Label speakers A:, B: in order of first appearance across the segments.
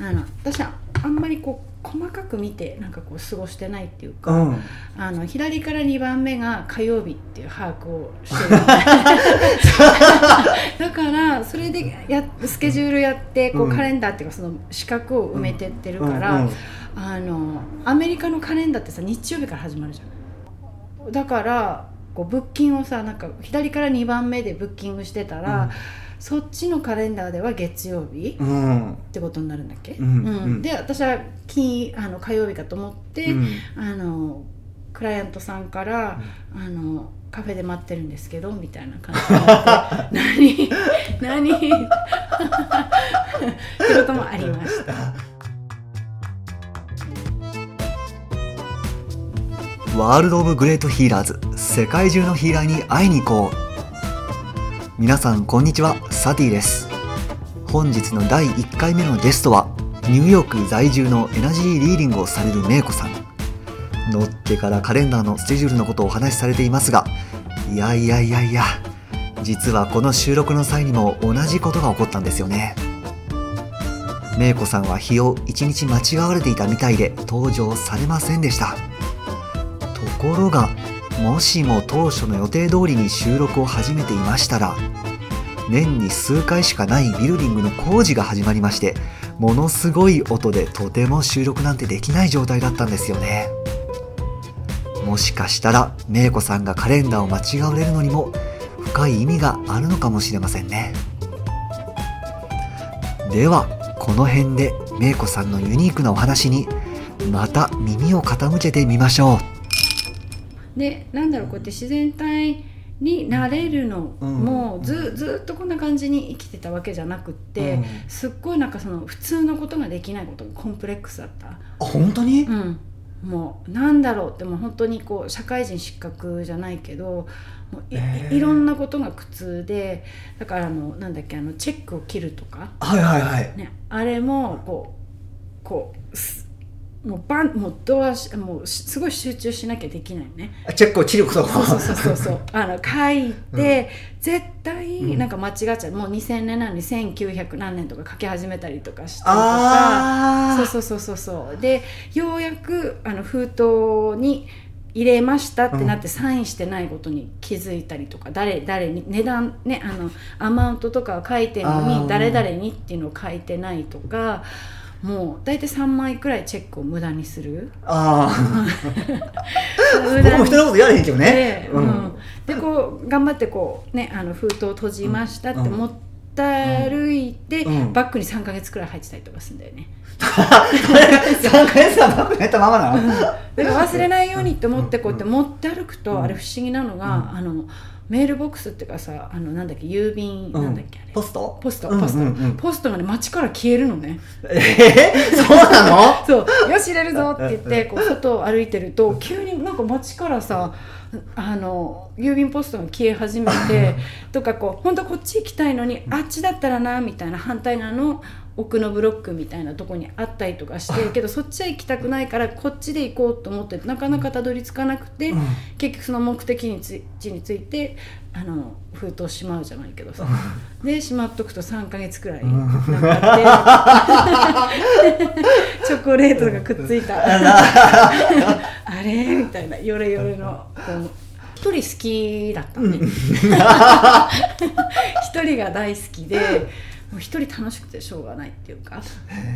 A: あの私はあんまりこう細かく見てなんかこう過ごしてないっていうか、
B: うん。
A: あの左から2番目が火曜日っていう把握をしてる。だからそれでやスケジュールやってこう
B: うん。
A: カレンダーっていうかその四角を埋めてってるから、
B: うんうん。
A: あのアメリカのカレンダーってさ日曜日から始まるじゃん。だからこうブッキングをさなんか左から2番目でブッキングしてたら、そっちのカレンダーでは月曜日
B: うん。
A: ってことになるんだっけ、
B: うんうん。
A: で私は金あの火曜日かと思って、
B: うん。
A: あのクライアントさんから、あのカフェで待ってるんですけどみたいな感じになって何何？ってこともありました？
B: ワールド・オブ・グレート・ヒーラーズ世界中のヒーラーに会いに行こう。皆さんこんにちは。サティです。本日の第1回目のゲストはニューヨーク在住のエナジーリーディングをされるメイコさん。のっけからカレンダーのスケジュールのことをお話しされていますがいやいやいやいや実はこの収録の際にも同じことが起こったんですよね。メイコさんは日を1日間違われていたみたいで登場されませんでした。ところがもしも当初の予定通りに収録を始めていましたら年に数回しかないビルディングの工事が始まりましてものすごい音でとても収録なんてできない状態だったんですよね。もしかしたらメイコさんがカレンダーを間違われるのにも深い意味があるのかもしれませんね。ではこの辺でメイコさんのユニークなお話にまた耳を傾けてみましょう。
A: でなんだろうこうやって自然体になれるの
B: うん。
A: もずずっとこんな感じに生きてたわけじゃなくって、
B: うん。
A: すっごいなんかその普通のことができないことがコンプレックスだった。
B: あ本当に？
A: うん。もうなんだろうってもう本当にこう社会人失格じゃないけどもうい,、
B: へー。
A: いろんなことが苦痛でだからあのなんだっけあのチェックを切るとか、
B: はいはいはい。
A: ね、あれもこうこうすもうバンもうドアしもうしすごい集中しなきゃできないね。
B: あチェックを切ること
A: そうそうそうそうそう。あの書いて、絶
B: う
A: 対
B: ん。
A: なんか間違っちゃう。もう2000年なのに1900何年とか書き始めたりとかしたりとか。
B: あ
A: そうそうそうそうそう。でようやくあの封筒に入れましたってなってサインしてないことに気づいたりとか、誰誰に値段ねあのアマウントとかは書いてるのに誰々にっていうのを書いてないとかもう大体3枚くらいチェックを無駄にする。
B: あ
A: 無
B: 僕も人のことやれへんけどね。
A: で,、
B: う
A: うん。ん。でこう頑張ってこうねあの封筒を閉じましたって持って歩いて、
B: うん。
A: バッグに3か月くらい入ってたりとかするんだよね。
B: 3ヶ月はバッグに入ったままなの？
A: だから忘れないようにって思ってこうやって持って歩くと、
B: うん
A: あれ不思議なのが、あのメールボックスっていうかさあのなんだっけ郵便、
B: うん。
A: なんだっけあれ。
B: ポスト？
A: ポスト。
B: うん
A: ポスト、
B: うんうん。
A: ポスト。がね街から消えるのね。
B: えー、そうなの？
A: そう。よし入れるぞって言ってこう外を歩いてると急になんか街からさあの郵便ポストが消え始めて とかこう本当こっち行きたいのにあっちだったらなみたいな反対側の奥のブロックみたいなとこにあったりとかしてけどそっちは行きたくないからこっちで行こうと思ってなかなかたどり着かなくて、
B: うん。
A: 結局その目的につ地についてあの封筒しまうじゃないけどさ。でしまっとくと3か月くらい
B: ん。
A: なんかって。チョコレートがくっついた。あれ？みたいな。ヨレヨレのこう一人好きだったね。一人が大好きでもう一人楽しくてしょうがないっていうか、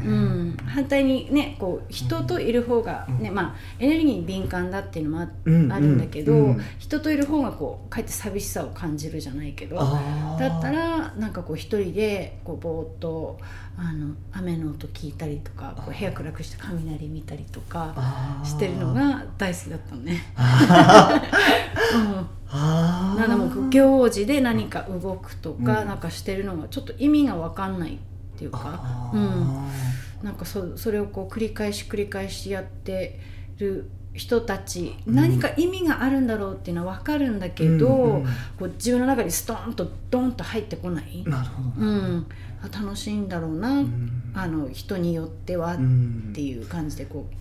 A: うん、反対にねこう人といる方がね、まあエネルギーに敏感だっていうのもあ,、るんだけど、
B: うん。
A: 人といる方がこうかえって寂しさを感じるじゃないけどだったらなんかこう一人でこうぼーっとあの雨の音聞いたりとかこう部屋暗くして雷見たりとかしてるのが大好きだったのね。なんだもう行事で何か動くとか、
B: うん。
A: なんかしてるのがちょっと意味が分かんないっていうか、うん、なんかそそれをこう繰り返し繰り返しやってる人たち、
B: うん。
A: 何か意味があるんだろうっていうのは分かるんだけど、
B: うんうん
A: こう自分の中にストーンとドンと入ってこない、
B: なるほど。な、
A: うん、あ楽しいんだろうな、
B: うん。
A: あの人によってはっ
B: うん
A: ていう感じでこう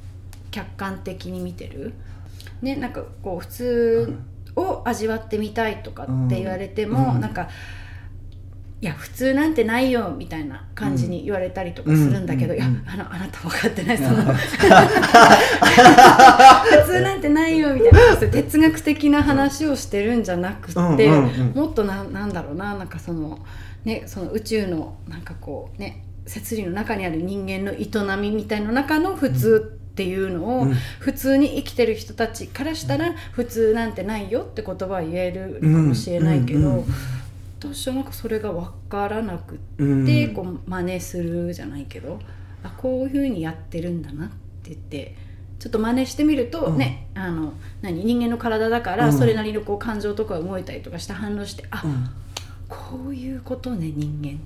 A: 客観的に見てる。ね、なんかこう普通を味わってみたいとかって言われても、
B: うん。
A: なんかいや普通なんてないよみたいな感じに言われたりとかするんだけど、
B: うん。
A: いや
B: うん
A: あのあなた分かってないその 普通なんてないよみたいな哲学的な話をしてるんじゃなくって、
B: うんうんうん。
A: もっとななんだろうななんかその,、ね、その宇宙のなんかこうね摂理の中にある人間の営みみたいな中の普通っていうのを、
B: うん
A: 普通に生きてる人たちからしたら普通なんてないよって言葉は言えるかもしれないけど、
B: うんうんうん。
A: 私はなんかそれが分からなくって、
B: うん。
A: こう真似するじゃないけどあこういうふうにやってるんだなって言ってちょっと真似してみるとね、あの何人間の体だから
B: うん。
A: それなりのこう感情とか動いたりとかして反応して、あ
B: うん。
A: こういうことね人間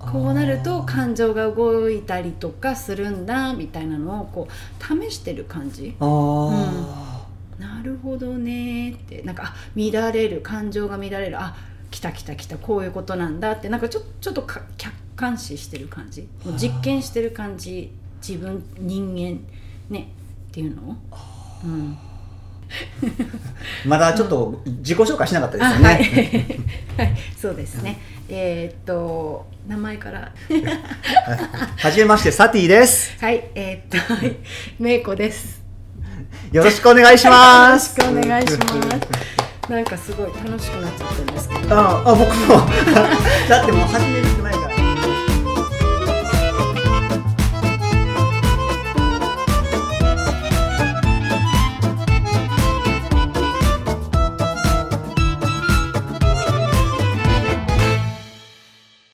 A: こうなると感情が動いたりとかするんだみたいなのをこう試してる感じ。
B: ああ、
A: なるほどねって。なんかあ乱れる。感情が乱れる。あ来た来た来た。こういうことなんだって。なんかちょちょっとか客観視してる感じ。実験してる感じ。自分人間。ね。っていうのを、うん、
B: まだちょっと自己紹介しなかったですよ
A: あはい、
B: ね。
A: はい、そうですねえーっと名前から
B: はじめまして、サティです。
A: はいえーっとはいめいこです
B: よろしくお願いします。
A: よろしくお願いしますなんかすごい楽しくなっちゃってるんですけど
B: ああ、僕も。だってもう始める前から。